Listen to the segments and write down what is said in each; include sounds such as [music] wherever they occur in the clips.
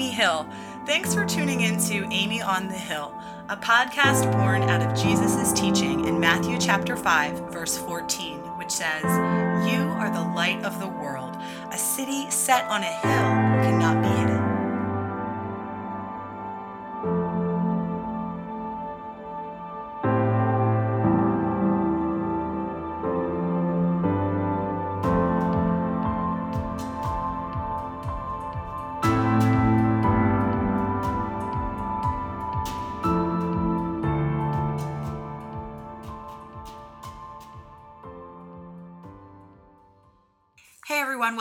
Amy Hill. Thanks for tuning in to Amy on the Hill, a podcast born out of Jesus' teaching in Matthew chapter 5, verse 14, which says, You are the light of the world. A city set on a hill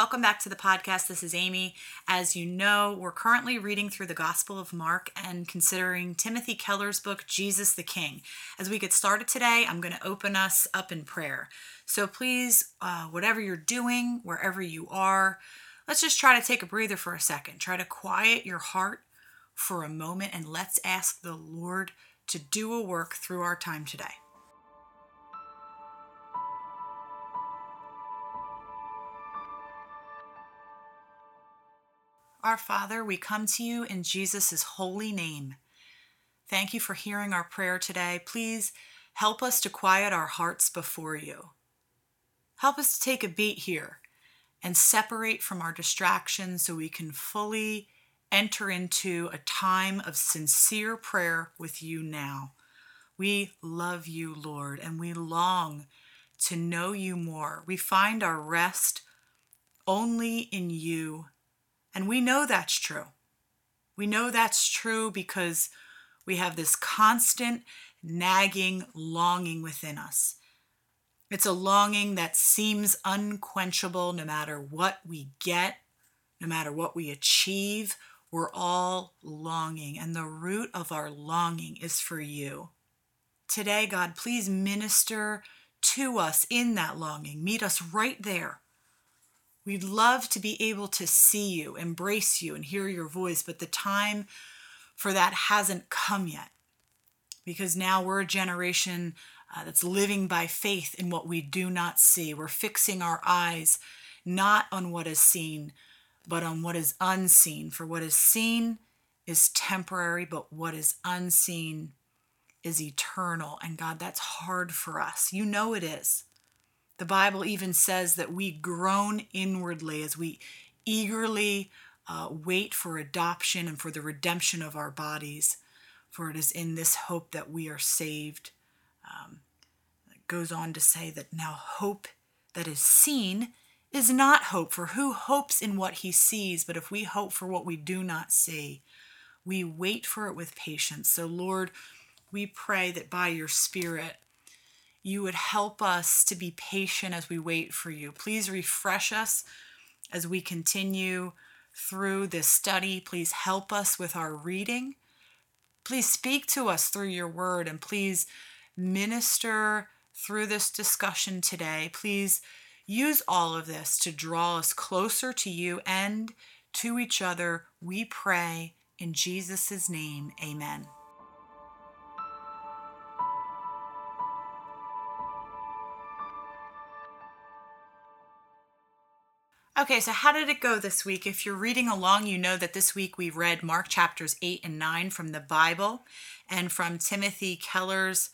welcome back to the podcast. This is Amy. As you know, we're currently reading through the Gospel of Mark and considering Timothy Keller's book, Jesus the King. As we get started today, I'm going to open us up in prayer. So please, uh, whatever you're doing, wherever you are, let's just try to take a breather for a second. Try to quiet your heart for a moment and let's ask the Lord to do a work through our time today. Our Father, we come to you in Jesus' holy name. Thank you for hearing our prayer today. Please help us to quiet our hearts before you. Help us to take a beat here and separate from our distractions so we can fully enter into a time of sincere prayer with you now. We love you, Lord, and we long to know you more. We find our rest only in you and we know that's true. We know that's true because we have this constant nagging longing within us. It's a longing that seems unquenchable no matter what we get, no matter what we achieve. We're all longing, and the root of our longing is for you. Today, God, please minister to us in that longing. Meet us right there We'd love to be able to see you, embrace you, and hear your voice, but the time for that hasn't come yet. Because now we're a generation uh, that's living by faith in what we do not see. We're fixing our eyes not on what is seen, but on what is unseen. For what is seen is temporary, but what is unseen is eternal. And God, that's hard for us. You know it is. The Bible even says that we groan inwardly as we eagerly uh, wait for adoption and for the redemption of our bodies, for it is in this hope that we are saved. Um, it goes on to say that now hope that is seen is not hope, for who hopes in what he sees? But if we hope for what we do not see, we wait for it with patience. So, Lord, we pray that by your Spirit, you would help us to be patient as we wait for you. Please refresh us as we continue through this study. Please help us with our reading. Please speak to us through your word and please minister through this discussion today. Please use all of this to draw us closer to you and to each other. We pray in Jesus' name. Amen. Okay, so how did it go this week? If you're reading along, you know that this week we read Mark chapters 8 and 9 from the Bible, and from Timothy Keller's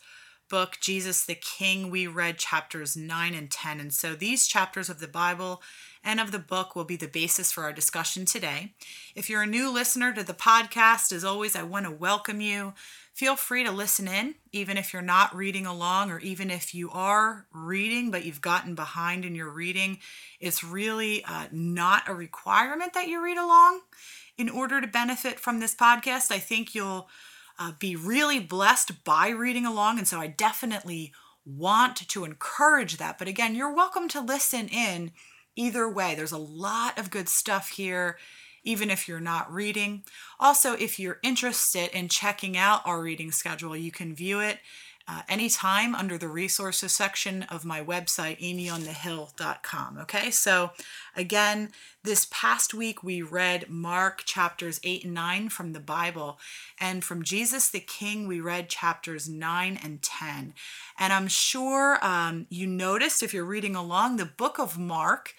book, Jesus the King, we read chapters 9 and 10. And so these chapters of the Bible and of the book will be the basis for our discussion today. If you're a new listener to the podcast, as always, I want to welcome you feel free to listen in, even if you're not reading along, or even if you are reading but you've gotten behind in your reading. It's really uh, not a requirement that you read along in order to benefit from this podcast. I think you'll uh, be really blessed by reading along, and so I definitely want to encourage that. But again, you're welcome to listen in either way. There's a lot of good stuff here even if you're not reading. Also, if you're interested in checking out our reading schedule, you can view it uh, anytime under the resources section of my website, amyonthehill.com. Okay, so again, this past week we read Mark chapters 8 and 9 from the Bible, and from Jesus the King, we read chapters 9 and 10. And I'm sure um, you noticed if you're reading along the book of Mark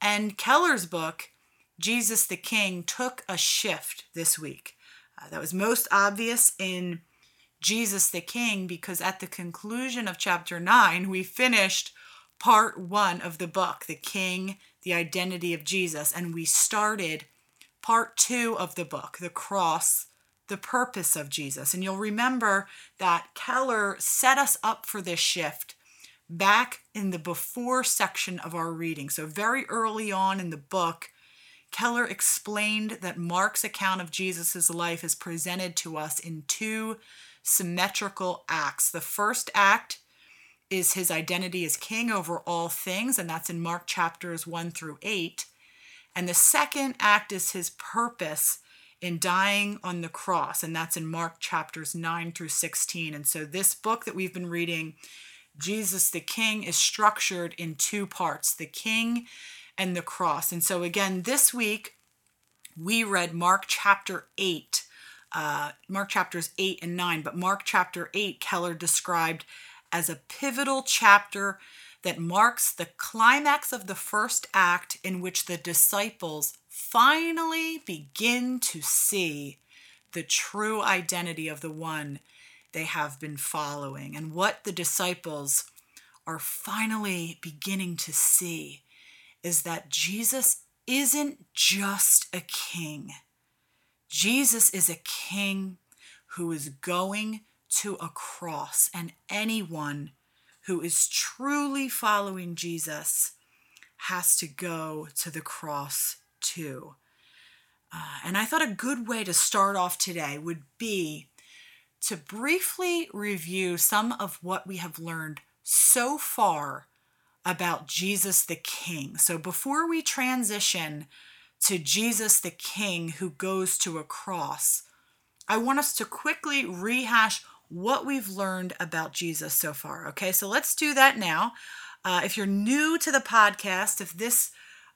and Keller's book Jesus the King took a shift this week. Uh, that was most obvious in Jesus the King because at the conclusion of chapter 9, we finished part one of the book, The King, the Identity of Jesus, and we started part two of the book, The Cross, the Purpose of Jesus. And you'll remember that Keller set us up for this shift back in the before section of our reading. So, very early on in the book, Keller explained that Mark's account of Jesus' life is presented to us in two symmetrical acts. The first act is his identity as king over all things, and that's in Mark chapters 1 through 8. And the second act is his purpose in dying on the cross, and that's in Mark chapters 9 through 16. And so, this book that we've been reading, Jesus the King, is structured in two parts the King and the cross. And so, again, this week we read Mark chapter 8, uh, Mark chapters 8 and 9, but Mark chapter 8, Keller described as a pivotal chapter that marks the climax of the first act in which the disciples finally begin to see the true identity of the one they have been following. And what the disciples are finally beginning to see is that Jesus isn't just a king. Jesus is a king who is going to a cross, and anyone who is truly following Jesus has to go to the cross too. Uh, and I thought a good way to start off today would be to briefly review some of what we have learned so far about Jesus the King. So before we transition to Jesus the King who goes to a cross, I want us to quickly rehash what we've learned about Jesus so far. Okay, so let's do that now. Uh, if you're new to the podcast, if this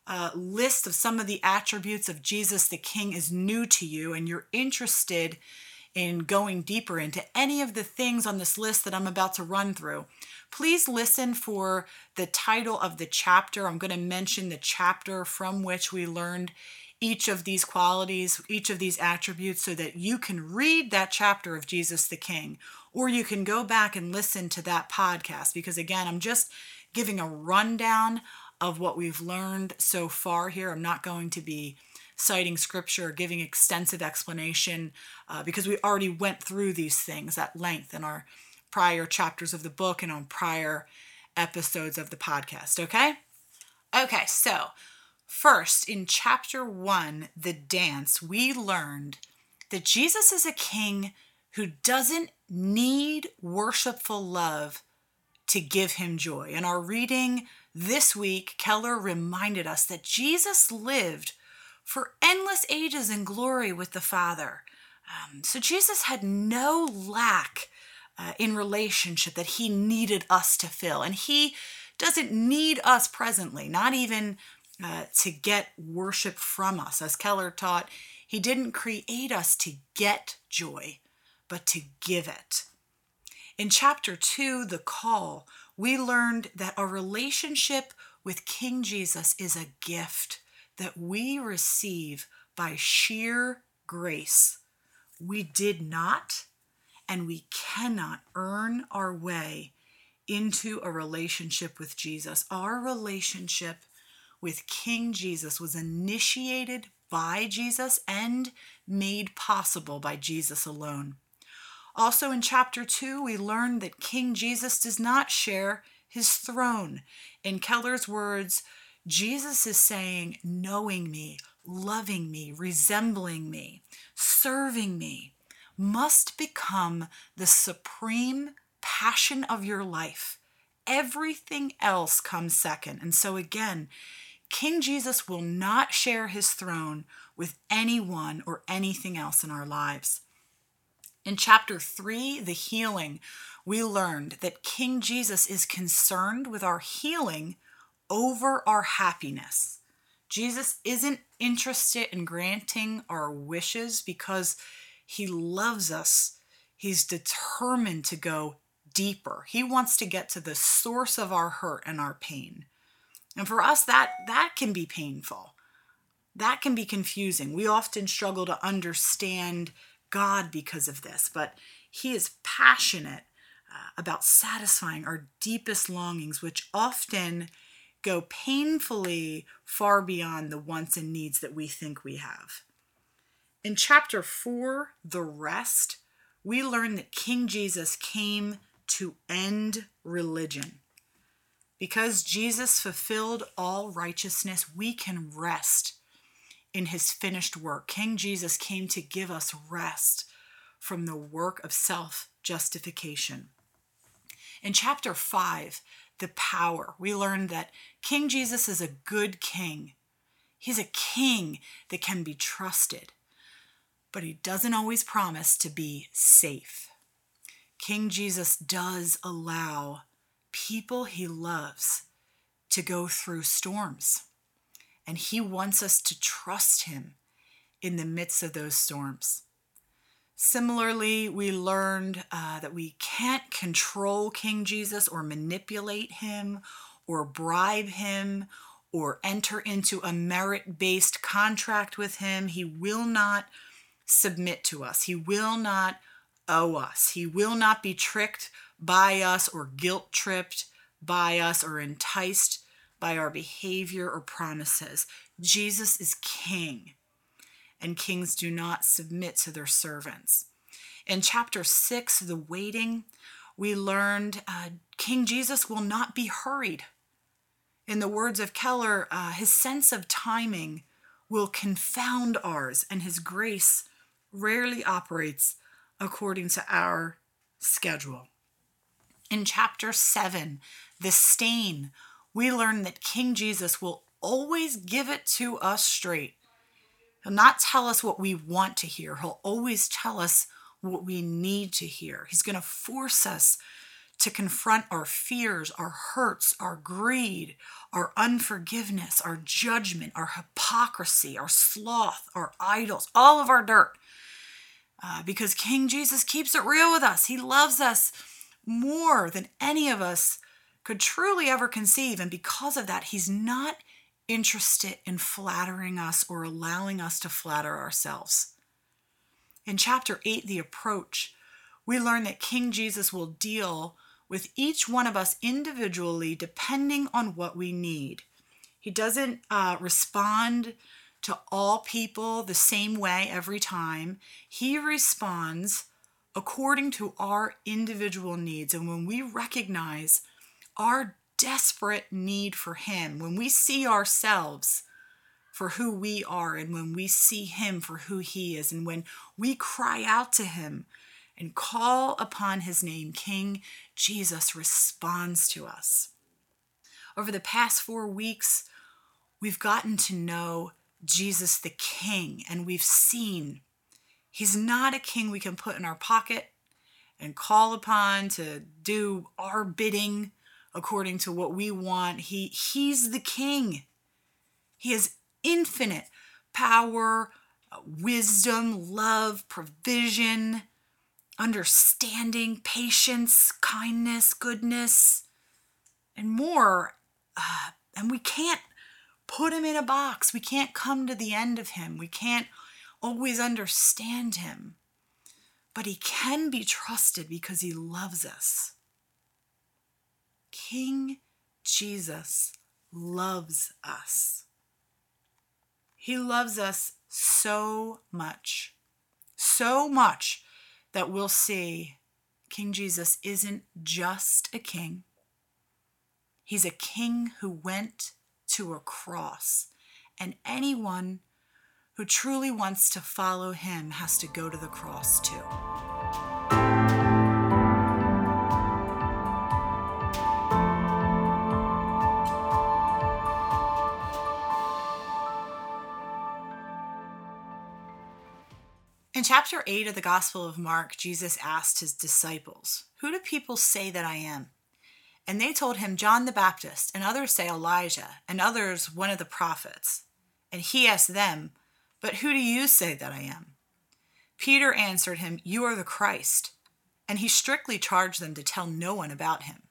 uh, list of some of the attributes of Jesus the King is new to you and you're interested in going deeper into any of the things on this list that I'm about to run through, please listen for the title of the chapter. I'm going to mention the chapter from which we learned each of these qualities, each of these attributes, so that you can read that chapter of Jesus the King, or you can go back and listen to that podcast. Because again, I'm just giving a rundown of what we've learned so far here. I'm not going to be citing scripture or giving extensive explanation uh, because we already went through these things at length in our prior chapters of the book and on prior episodes of the podcast. Okay? Okay, so First, in chapter one, the dance, we learned that Jesus is a king who doesn't need worshipful love to give him joy. In our reading this week, Keller reminded us that Jesus lived for endless ages in glory with the Father. Um, so Jesus had no lack uh, in relationship that he needed us to fill. And he doesn't need us presently, not even uh, to get worship from us. As Keller taught, he didn't create us to get joy, but to give it. In chapter 2, The Call, we learned that our relationship with King Jesus is a gift that we receive by sheer grace. We did not and we cannot earn our way into a relationship with Jesus. Our relationship with King Jesus was initiated by Jesus and made possible by Jesus alone. Also, in chapter 2, we learn that King Jesus does not share his throne. In Keller's words, Jesus is saying, knowing me, loving me, resembling me, serving me must become the supreme passion of your life. Everything else comes second. And so, again, King Jesus will not share his throne with anyone or anything else in our lives. In chapter 3, the healing, we learned that King Jesus is concerned with our healing over our happiness. Jesus isn't interested in granting our wishes because he loves us. He's determined to go deeper. He wants to get to the source of our hurt and our pain. And for us that that can be painful. that can be confusing. We often struggle to understand God because of this, but He is passionate uh, about satisfying our deepest longings, which often go painfully far beyond the wants and needs that we think we have. In chapter 4, The Rest, we learn that King Jesus came to end religion. Because Jesus fulfilled all righteousness, we can rest in his finished work. King Jesus came to give us rest from the work of self justification. In chapter 5, the power, we learn that King Jesus is a good king. He's a king that can be trusted, but he doesn't always promise to be safe. King Jesus does allow people he loves to go through storms. And He wants us to trust Him in the midst of those storms. Similarly, we learned uh, that we can't control King Jesus or manipulate him or bribe him or enter into a merit based contract with him. He will not submit to us, he will not owe us, he will not be tricked by us or guilt tripped by us or enticed by our behavior or promises. Jesus is king, and kings do not submit to their servants. In chapter 6, the waiting, we learned uh, King Jesus will not be hurried. In the words of Keller, uh, his sense of timing will confound ours, and his grace rarely operates according to our schedule. In chapter 7, the stain we learn that King Jesus will always give it to us straight. He'll not tell us what we want to hear, He'll always tell us what we need to hear. He's going to force us to confront our fears, our hurts, our greed, our unforgiveness, our judgment, our hypocrisy, our sloth, our idols, all of our dirt. Uh, because King Jesus keeps it real with us. He loves us more than any of us could truly ever conceive. And because of that, he's not interested in flattering us or allowing us to flatter ourselves. In chapter 8, The Approach, we learn that King Jesus will deal with each one of us individually depending on what we need. He doesn't uh, respond to all people the same way every time. He responds according to our individual needs. And when we recognize our desperate need for Him, when we see ourselves for who we are, and when we see Him for who He is, and when we cry out to Him and call upon His name, King Jesus responds to us. Over the past four weeks, we've gotten to know Jesus the King, and we've seen He's not a king we can put in our pocket and call upon to do our bidding according to what we want. He he's the king. He has infinite power, wisdom, love, provision, understanding, patience, kindness, goodness, and more. Uh, and we can't put him in a box. We can't come to the end of him. We can't always understand him. But he can be trusted because he loves us. King Jesus loves us. He loves us so much, so much that we'll see King Jesus isn't just a king, he's a king who went to a cross. And anyone who truly wants to follow him has to go to the cross too. In chapter 8 of the Gospel of Mark, Jesus asked his disciples, Who do people say that I am? And they told him, John the Baptist, and others say Elijah, and others one of the prophets. And he asked them, But who do you say that I am? Peter answered him, You are the Christ. And he strictly charged them to tell no one about him.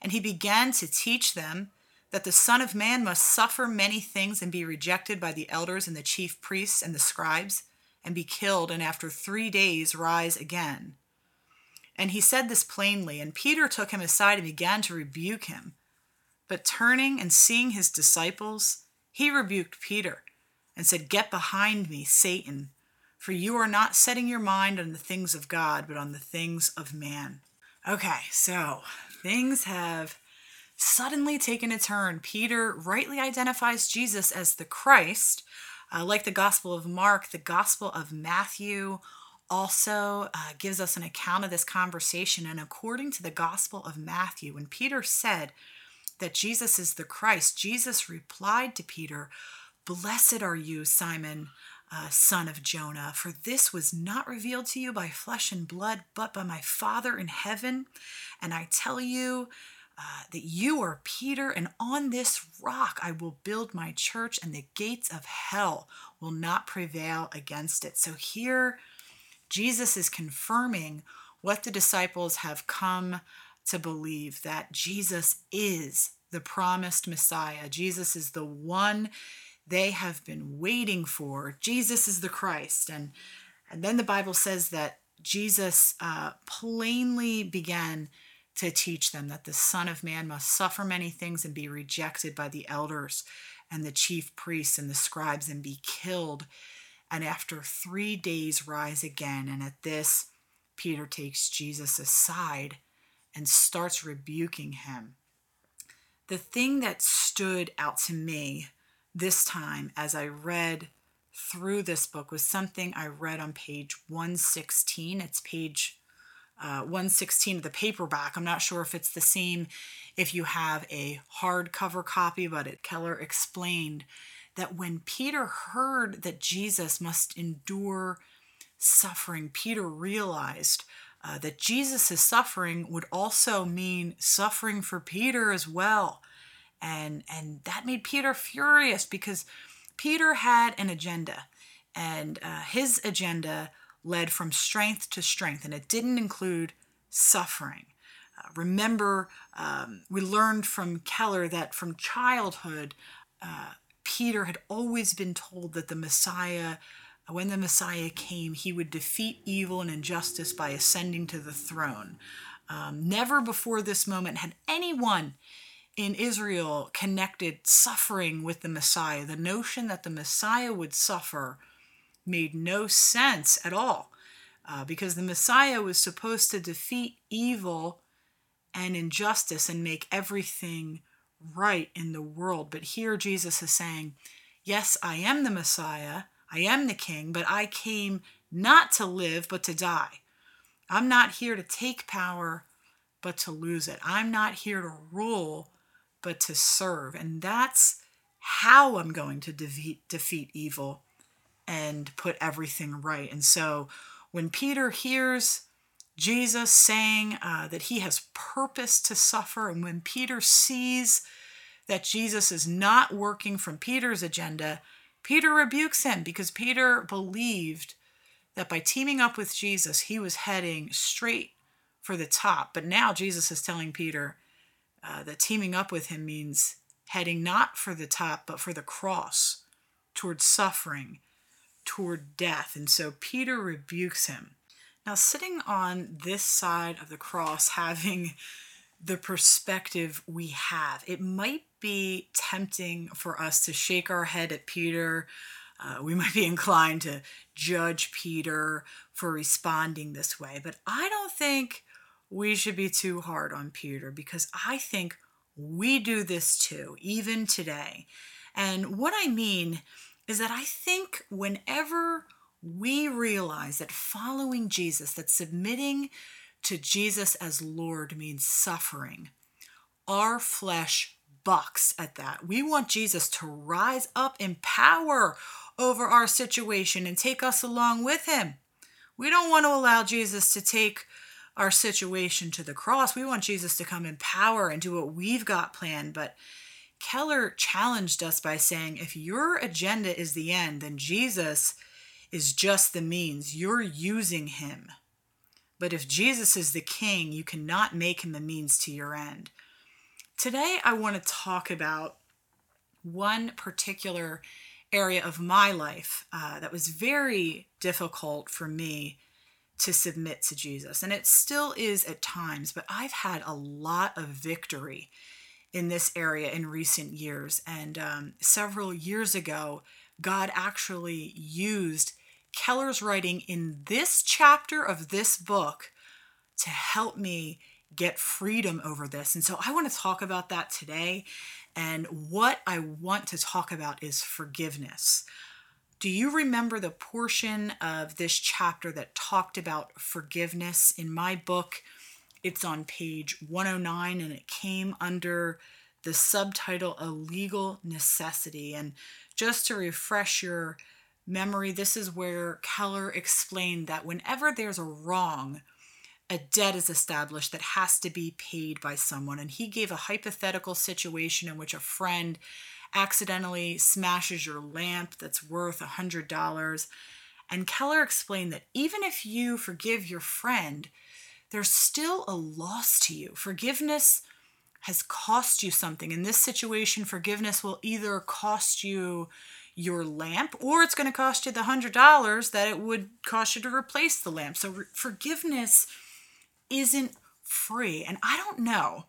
And he began to teach them that the Son of Man must suffer many things and be rejected by the elders and the chief priests and the scribes, and be killed, and after three days rise again. And he said this plainly, and Peter took him aside and began to rebuke him. But turning and seeing his disciples, he rebuked Peter and said, Get behind me, Satan, for you are not setting your mind on the things of God, but on the things of man. Okay, so things have suddenly taken a turn. Peter rightly identifies Jesus as the Christ. Uh, like the Gospel of Mark, the Gospel of Matthew also uh, gives us an account of this conversation. And according to the Gospel of Matthew, when Peter said that Jesus is the Christ, Jesus replied to Peter, Blessed are you, Simon, uh, son of Jonah, for this was not revealed to you by flesh and blood, but by my Father in heaven. And I tell you, uh, that you are Peter, and on this rock I will build my church, and the gates of hell will not prevail against it. So here, Jesus is confirming what the disciples have come to believe that Jesus is the promised Messiah. Jesus is the one they have been waiting for. Jesus is the Christ. And, and then the Bible says that Jesus uh, plainly began to teach them that the Son of Man must suffer many things and be rejected by the elders and the chief priests and the scribes and be killed, and after three days rise again. And at this, Peter takes Jesus aside and starts rebuking him. The thing that stood out to me this time as I read through this book was something I read on page 116. It's page uh, 116 of the paperback. I'm not sure if it's the same if you have a hardcover copy, but it, Keller explained that when Peter heard that Jesus must endure suffering, Peter realized uh, that Jesus' suffering would also mean suffering for Peter as well. And, and that made Peter furious because Peter had an agenda, and uh, his agenda led from strength to strength, and it didn't include suffering. Uh, remember, um, we learned from Keller that from childhood, uh, Peter had always been told that the Messiah, when the Messiah came, he would defeat evil and injustice by ascending to the throne. Um, never before this moment had anyone in Israel connected suffering with the Messiah. The notion that the Messiah would suffer made no sense at all uh, because the Messiah was supposed to defeat evil and injustice and make everything right in the world. But here Jesus is saying, Yes, I am the Messiah, I am the King, but I came not to live, but to die. I'm not here to take power, but to lose it. I'm not here to rule, but to serve. And that's how I'm going to defeat, defeat evil and put everything right. And so when Peter hears Jesus saying uh, that he has purpose to suffer, and when Peter sees that Jesus is not working from Peter's agenda, Peter rebukes him because Peter believed that by teaming up with Jesus, he was heading straight for the top. But now Jesus is telling Peter uh, that teaming up with him means heading not for the top, but for the cross, towards suffering toward death. And so Peter rebukes him. Now, sitting on this side of the cross, [laughs] having the perspective we have, it might be tempting for us to shake our head at Peter. Uh, we [laughs] might be inclined to judge Peter for responding this way, but I don't think we should be too hard on Peter because I think we do this too, even today. And what I mean is that I think whenever we realize that following Jesus, that submitting to Jesus as Lord means suffering, our flesh bucks at that. We want Jesus to rise up in power over our situation and take us along with him. We don't want to allow Jesus to take our situation to the cross. We want Jesus to come in power and do what we've got planned. But Keller challenged us by saying if your agenda is the end, then Jesus is just the means. You're using him. But if Jesus is the king, you cannot make him the means to your end. Today, I want to talk about one particular area of my life uh, that was very difficult for me to submit to Jesus. And it still is at times, but I've had a lot of victory in this area in recent years. And um, several years ago, God actually used Keller's writing in this chapter of this book to help me get freedom over this. And so I want to talk about that today. And what I want to talk about is forgiveness. Do you remember the portion of this chapter that talked about forgiveness? In my book, it's on page 109 and it came under the subtitle A Legal Necessity. And just to refresh your memory, this is where Keller explained that whenever there's a wrong, a debt is established that has to be paid by someone. And he gave a hypothetical situation in which a friend accidentally smashes your lamp that's worth a $100. And Keller explained that even if you forgive your friend, there's still a loss to you. Forgiveness has cost you something. In this situation, forgiveness will either cost you your lamp or it's going to cost you the $100 that it would cost you to replace the lamp. So, re- forgiveness isn't free. And I don't know.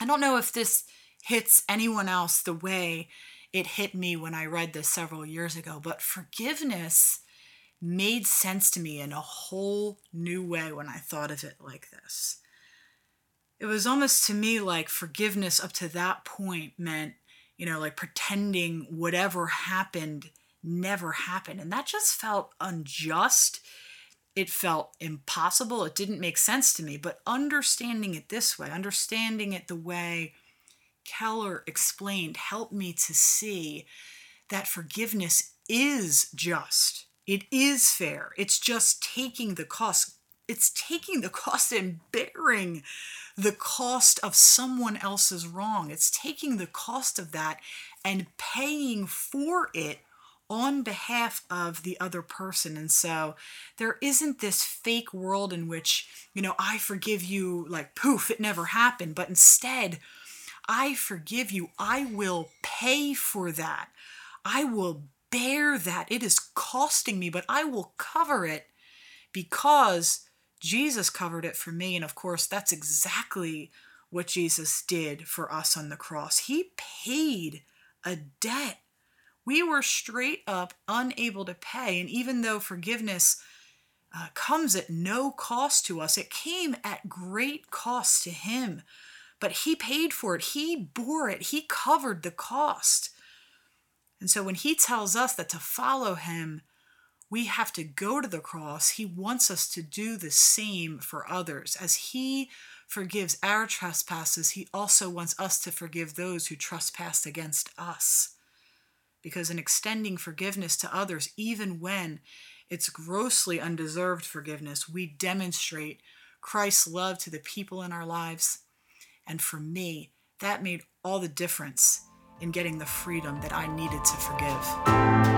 I don't know if this hits anyone else the way it hit me when I read this several years ago, but forgiveness made sense to me in a whole new way when I thought of it like this. It was almost to me like forgiveness up to that point meant, you know, like pretending whatever happened never happened. And that just felt unjust it felt impossible. It didn't make sense to me. But understanding it this way, understanding it the way Keller explained, helped me to see that forgiveness is just. It is fair. It's just taking the cost. It's taking the cost and bearing the cost of someone else's wrong. It's taking the cost of that and paying for it on behalf of the other person. And so there isn't this fake world in which, you know, I forgive you, like poof, it never happened. But instead, I forgive you. I will pay for that. I will bear that. It is costing me, but I will cover it because Jesus covered it for me. And of course, that's exactly what Jesus did for us on the cross. He paid a debt we were straight up unable to pay. And even though forgiveness uh, comes at no cost to us, it came at great cost to Him. But He paid for it, He bore it, He covered the cost. And so when He tells us that to follow Him, we have to go to the cross. He wants us to do the same for others. As He forgives our trespasses, He also wants us to forgive those who trespass against us because in extending forgiveness to others, even when it's grossly undeserved forgiveness, we demonstrate Christ's love to the people in our lives. And for me, that made all the difference in getting the freedom that I needed to forgive.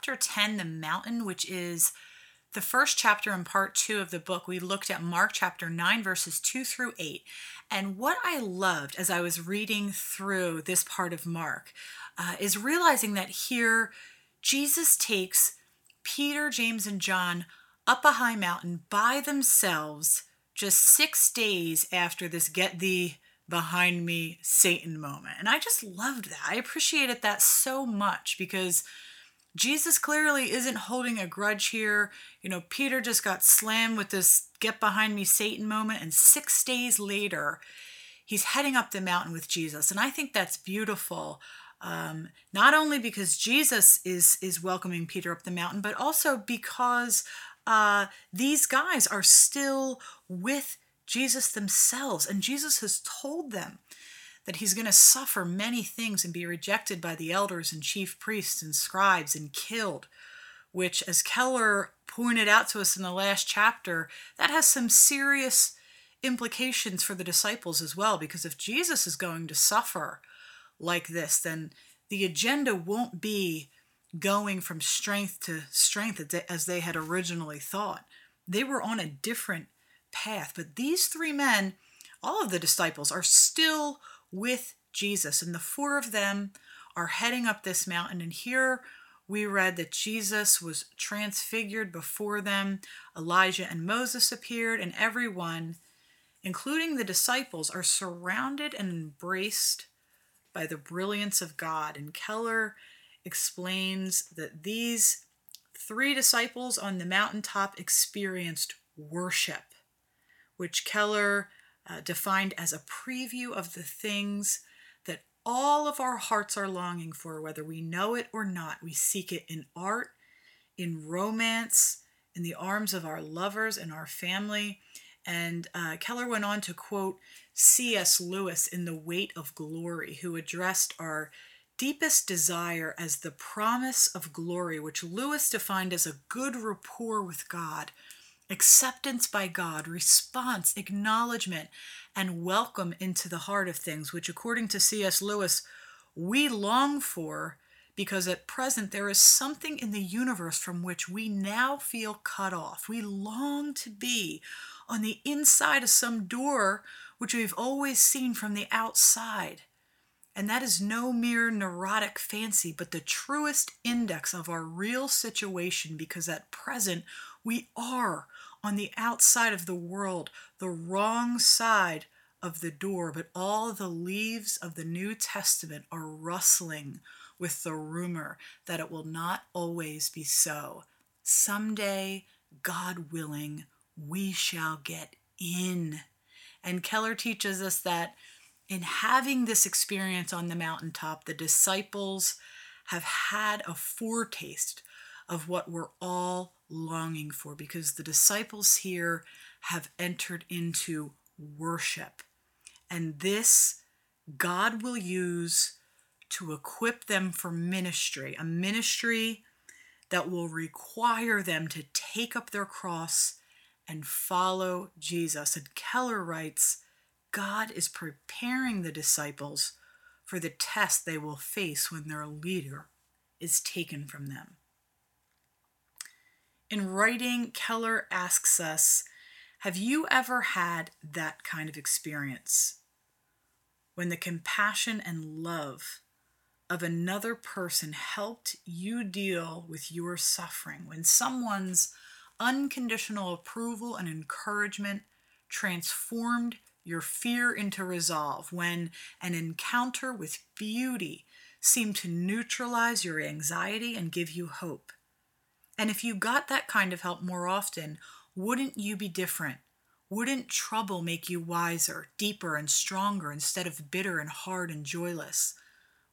Chapter 10, The Mountain, which is the first chapter in part two of the book, we looked at Mark chapter 9, verses 2 through 8. And what I loved as I was reading through this part of Mark uh, is realizing that here Jesus takes Peter, James, and John up a high mountain by themselves just six days after this get thee behind me Satan moment. And I just loved that. I appreciated that so much because Jesus clearly isn't holding a grudge here. You know, Peter just got slammed with this get behind me Satan moment, and six days later, he's heading up the mountain with Jesus. And I think that's beautiful. Um, not only because Jesus is is welcoming Peter up the mountain, but also because uh, these guys are still with Jesus themselves, and Jesus has told them that he's going to suffer many things and be rejected by the elders and chief priests and scribes and killed, which, as Keller pointed out to us in the last chapter, that has some serious implications for the disciples as well. Because if Jesus is going to suffer like this, then the agenda won't be going from strength to strength as they had originally thought. They were on a different path. But these three men, all of the disciples, are still with Jesus. And the four of them are heading up this mountain. And here we read that Jesus was transfigured before them. Elijah and Moses appeared, and everyone, including the disciples, are surrounded and embraced by the brilliance of God. And Keller explains that these three disciples on the mountaintop experienced worship, which Keller uh, defined as a preview of the things that all of our hearts are longing for, whether we know it or not. We seek it in art, in romance, in the arms of our lovers and our family. And uh, Keller went on to quote C.S. Lewis in The Weight of Glory, who addressed our deepest desire as the promise of glory, which Lewis defined as a good rapport with God, acceptance by God, response, acknowledgement, and welcome into the heart of things, which, according to C.S. Lewis, we long for because at present there is something in the universe from which we now feel cut off. We long to be on the inside of some door which we've always seen from the outside. And that is no mere neurotic fancy, but the truest index of our real situation because at present we are on the outside of the world, the wrong side of the door, but all the leaves of the New Testament are rustling with the rumor that it will not always be so. Someday, God willing, we shall get in. And Keller teaches us that in having this experience on the mountaintop, the disciples have had a foretaste of what we're all longing for because the disciples here have entered into worship. And this God will use to equip them for ministry, a ministry that will require them to take up their cross and follow Jesus. And Keller writes, God is preparing the disciples for the test they will face when their leader is taken from them. In writing, Keller asks us Have you ever had that kind of experience? When the compassion and love of another person helped you deal with your suffering, when someone's unconditional approval and encouragement transformed your fear into resolve, when an encounter with beauty seemed to neutralize your anxiety and give you hope. And if you got that kind of help more often, wouldn't you be different? Wouldn't trouble make you wiser, deeper, and stronger instead of bitter and hard and joyless?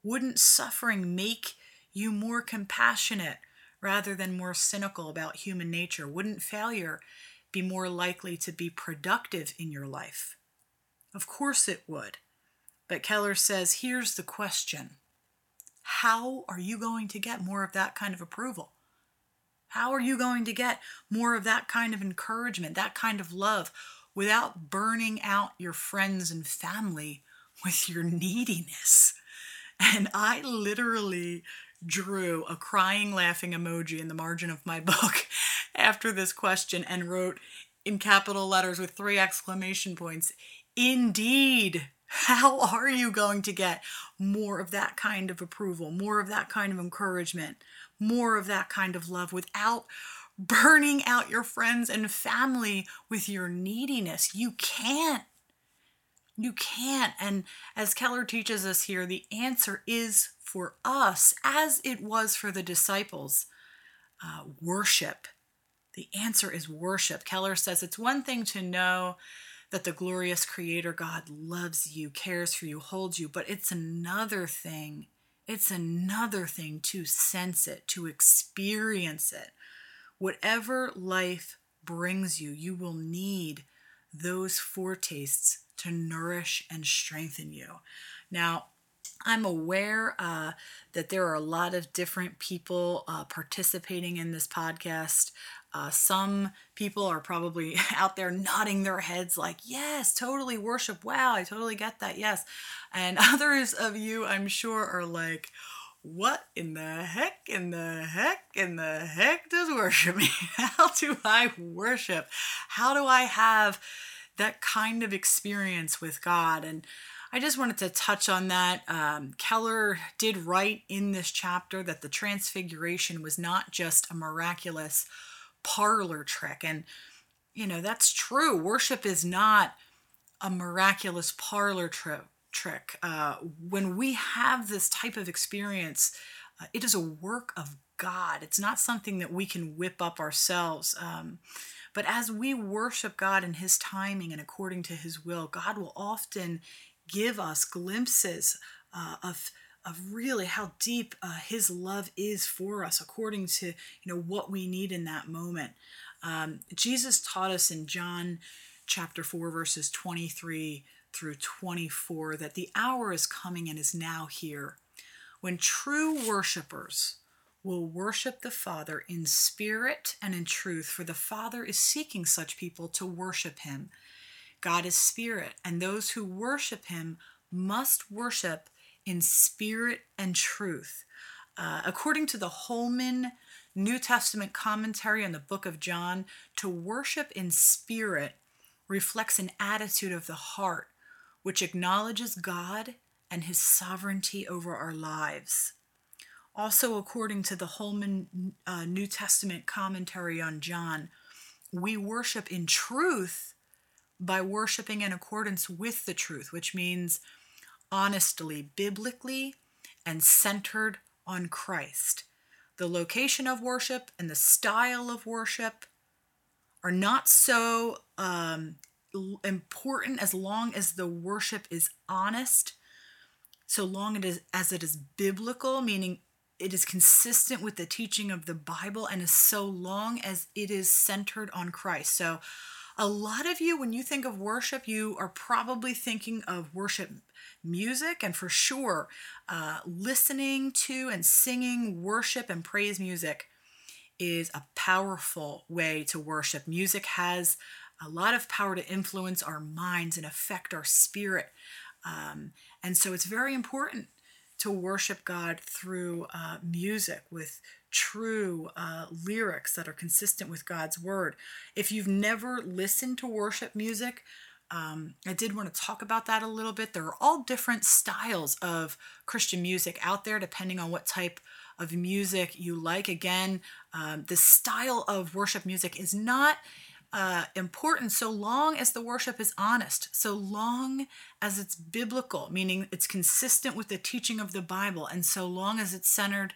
Wouldn't suffering make you more compassionate rather than more cynical about human nature? Wouldn't failure be more likely to be productive in your life? Of course it would. But Keller says here's the question How are you going to get more of that kind of approval? How are you going to get more of that kind of encouragement, that kind of love, without burning out your friends and family with your neediness? And I literally drew a crying, laughing emoji in the margin of my [laughs] book after this question and wrote in capital letters with three exclamation points Indeed. How [laughs] are you going to get more of that kind of approval, more of that kind of encouragement, more of that kind of love without burning out your friends and family with your neediness? You can't. You can't. And as Keller teaches us here, the answer is for us, as it was for the disciples uh, worship. The answer is worship. Keller says it's one thing to know that the glorious Creator God loves you, cares for you, holds you, but it's another thing. It's another thing to sense it, to experience it. Whatever life brings you, you will need those foretastes to nourish and strengthen you. Now, I'm aware uh, that there are a lot of different people uh, participating in this podcast. Uh, some people are probably [laughs] out there nodding their heads, like, yes, totally worship. Wow, I totally get that. Yes. And [laughs] others of you, I'm sure, are like, what in the heck, in the heck, in the heck does worship [laughs] mean? How do I worship? How do I have that kind of experience with God? And I just wanted to touch on that. Um, Keller did write in this chapter that the transfiguration was not just a miraculous parlor trick. And, you know, that's true. Worship is not a miraculous parlor trick trick. Uh, when we have this type of experience, uh, it is a work of God. It's not something that we can whip up ourselves. Um, but as we worship God in His timing and according to His will, God will often give us glimpses uh, of of really how deep uh, His love is for us, according to you know what we need in that moment. Um, Jesus taught us in John chapter four, verses twenty three through 24 that the hour is coming and is now here when true worshipers will worship the Father in spirit and in truth, for the Father is seeking such people to worship him. God is spirit, and those who worship him must worship in spirit and truth. Uh, according to the Holman New Testament commentary on the book of John, to worship in spirit reflects an attitude of the heart which acknowledges God and his sovereignty over our lives. Also, according to the Holman uh, New Testament commentary on John, we worship in truth by worshiping in accordance with the truth, which means honestly, biblically, and centered on Christ. The location of worship and the style of worship are not so um, important as long as the worship is honest, so long it is, as it is biblical, meaning it is consistent with the teaching of the Bible, and as so long as it is centered on Christ. So, a lot of you, when you think of worship, you are probably thinking of worship music, and for sure, uh, listening to and singing worship and praise music is a powerful way to worship. Music has a lot of power to influence our minds and affect our spirit. Um, and so it's very important to worship God through uh, music with true uh, lyrics that are consistent with God's word. If you've never listened to worship music, um, I did want to talk about that a little bit. There are all different styles of Christian music out there, depending on what type of music you like. Again, um, the style of worship music is not uh, important so long as the worship is honest, so long as it's biblical, meaning it's consistent with the teaching of the Bible, and so long as it's centered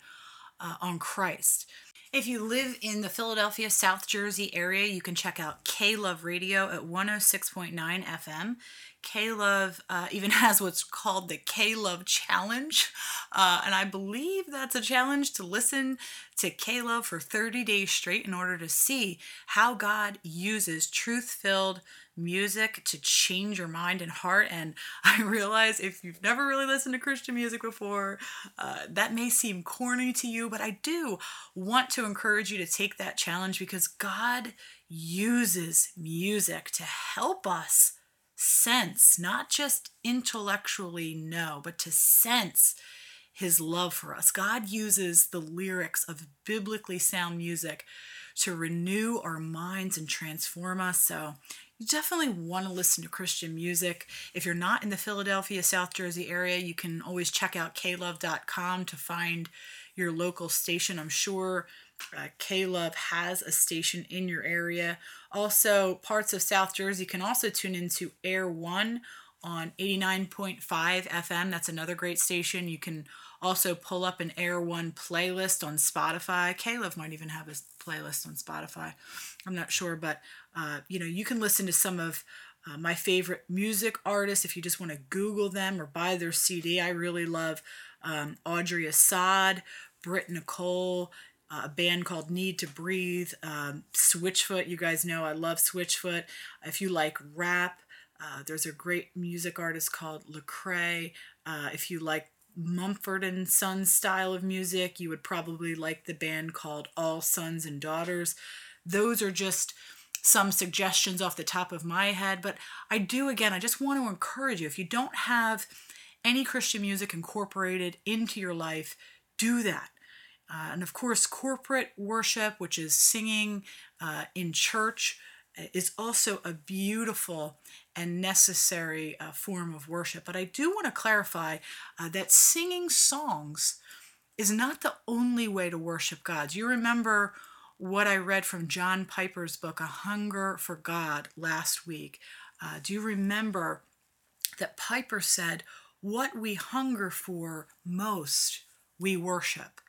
uh, on Christ. If you live in the Philadelphia, South Jersey area, you can check out K Love Radio at 106.9 FM. K Love uh, even [laughs] has what's called the K Love Challenge. Uh, and I believe that's a challenge to listen to K Love for 30 days straight in order to see how God uses truth filled music to change your mind and heart. And [laughs] I realize if you've never really listened to Christian music before, uh, that may seem corny to you, but I do want to encourage you to take that challenge because God uses music to help us sense, not just intellectually know, but to sense his love for us. God uses the lyrics of biblically sound music to renew our minds and transform us. So you definitely want to listen to Christian music. If you're not in the Philadelphia, South Jersey area, you can always check out klove.com to find your local station. I'm sure uh, K-Love has a station in your area. Also, parts of South Jersey can also tune into Air One on 89.5 FM. That's another great station. You can also pull up an Air One playlist on Spotify. K-Love might even have a playlist on Spotify. I'm not sure, but uh, you know, you can listen to some of uh, my favorite music artists if you just want to Google them or buy their CD. I really love um, Audrey Assad, Britt Nicole, uh, a band called Need to Breathe, um, Switchfoot. You guys know I love Switchfoot. If you like rap, uh, there's a great music artist called Lecrae. Uh, if you like Mumford and Sons style of music, you would probably like the band called All Sons and Daughters. Those are just some suggestions off the top of my head, but I do again, I just want to encourage you if you don't have any Christian music incorporated into your life, do that. Uh, and of course, corporate worship, which is singing uh, in church, is also a beautiful and necessary uh, form of worship. But I do want to clarify uh, that singing songs is not the only way to worship God. You remember what I read from John Piper's book, A Hunger for God, last week. Uh, do you remember that Piper said, What we hunger for most, we worship.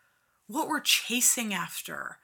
What we're chasing after,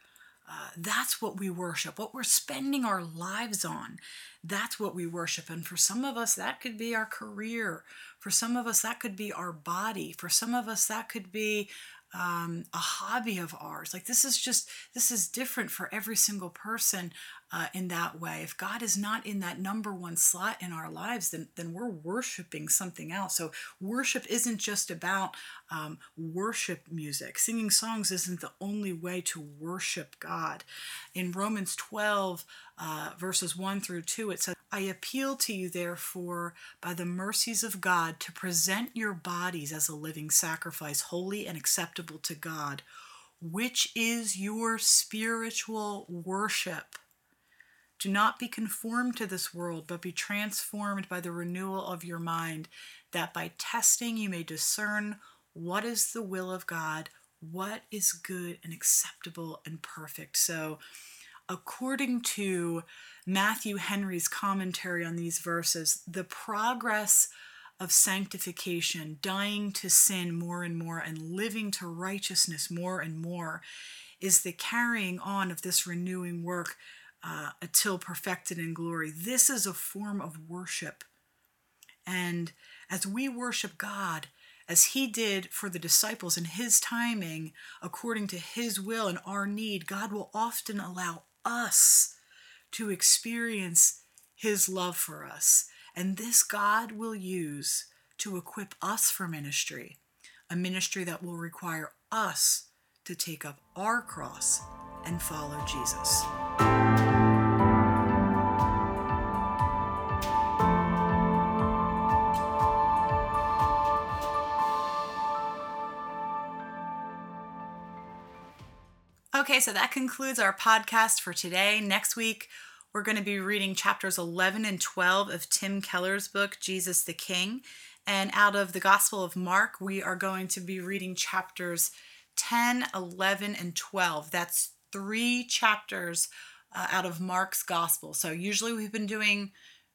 uh, that's what we worship. What we're spending our lives on, that's what we worship. And for some of us, that could be our career. For some of us, that could be our body. For some of us, that could be um, a hobby of ours. Like this is just, this is different for every single person uh, in that way. If God is not in that number one slot in our lives, then, then we're worshiping something else. So worship isn't just about um, worship music. Singing songs isn't the only way to worship God. In Romans 12, uh, verses 1 through 2, it says, I appeal to you, therefore, by the mercies of God, to present your bodies as a living sacrifice, holy and acceptable to God, which is your spiritual worship. Do not be conformed to this world, but be transformed by the renewal of your mind, that by testing you may discern what is the will of God, what is good and acceptable and perfect. So, according to Matthew Henry's commentary on these verses, the progress of sanctification, dying to sin more and more, and living to righteousness more and more, is the carrying on of this renewing work uh, until perfected in glory. This is a form of worship. And as we worship God, as He did for the disciples in His timing, according to His will and our need, God will often allow us to experience His love for us. And this God will use to equip us for ministry, a ministry that will require us to take up our cross and follow Jesus. Okay, so that concludes our podcast for today. Next week, we're going to be reading chapters 11 and 12 of Tim Keller's book, Jesus the King. And out of the Gospel of Mark, we are going to be reading chapters 10, 11, and 12. That's three chapters uh, out of Mark's Gospel. So usually we've been doing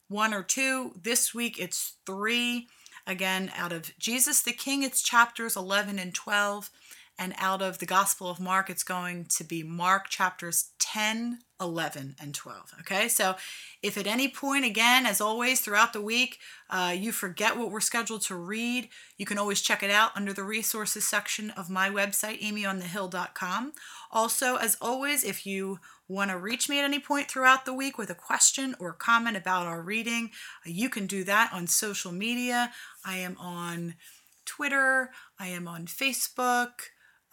one or two. This week it's three. Again, out of Jesus the King, it's chapters 11 and 12. And out of the Gospel of Mark, it's going to be Mark chapters 10, 11, and 12. Okay, so if at any point, again, as always, throughout the week, uh, you forget what we're scheduled to read, you can always check it out under the resources section of my website, amyonthehill.com. Also, as always, if you want to reach me at any point throughout the week with a question or comment about our reading, uh, you can do that on social media. I am on Twitter, I am on Facebook.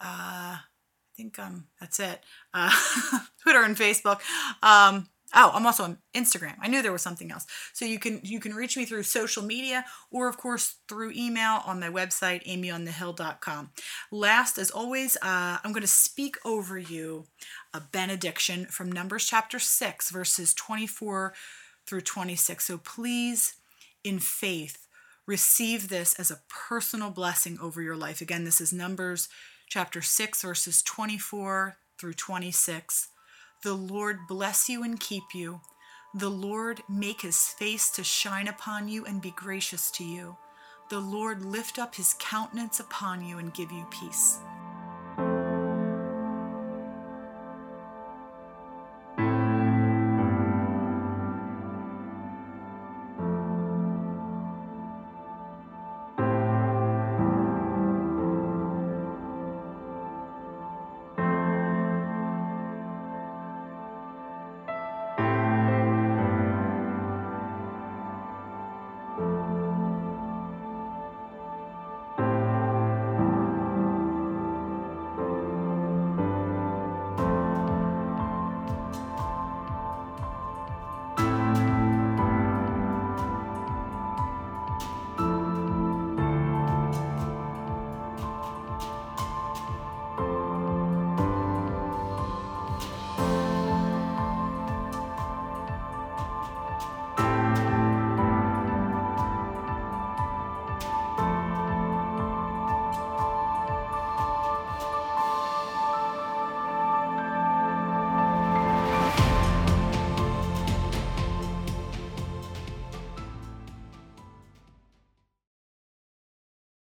Uh, I think um, that's it. Uh, [laughs] Twitter and Facebook. Um, oh, I'm also on Instagram. I knew there was something else. So you can you can reach me through social media or of course through email on my website amyonthehill.com. Last, as always, uh, I'm going to speak over you a benediction from Numbers chapter six, verses 24 through 26. So please, in faith, receive this as a personal blessing over your life. Again, this is Numbers chapter 6, verses 24 through 26. The Lord bless you and keep you. The Lord make his face to shine upon you and be gracious to you. The Lord lift up his countenance upon you and give you peace.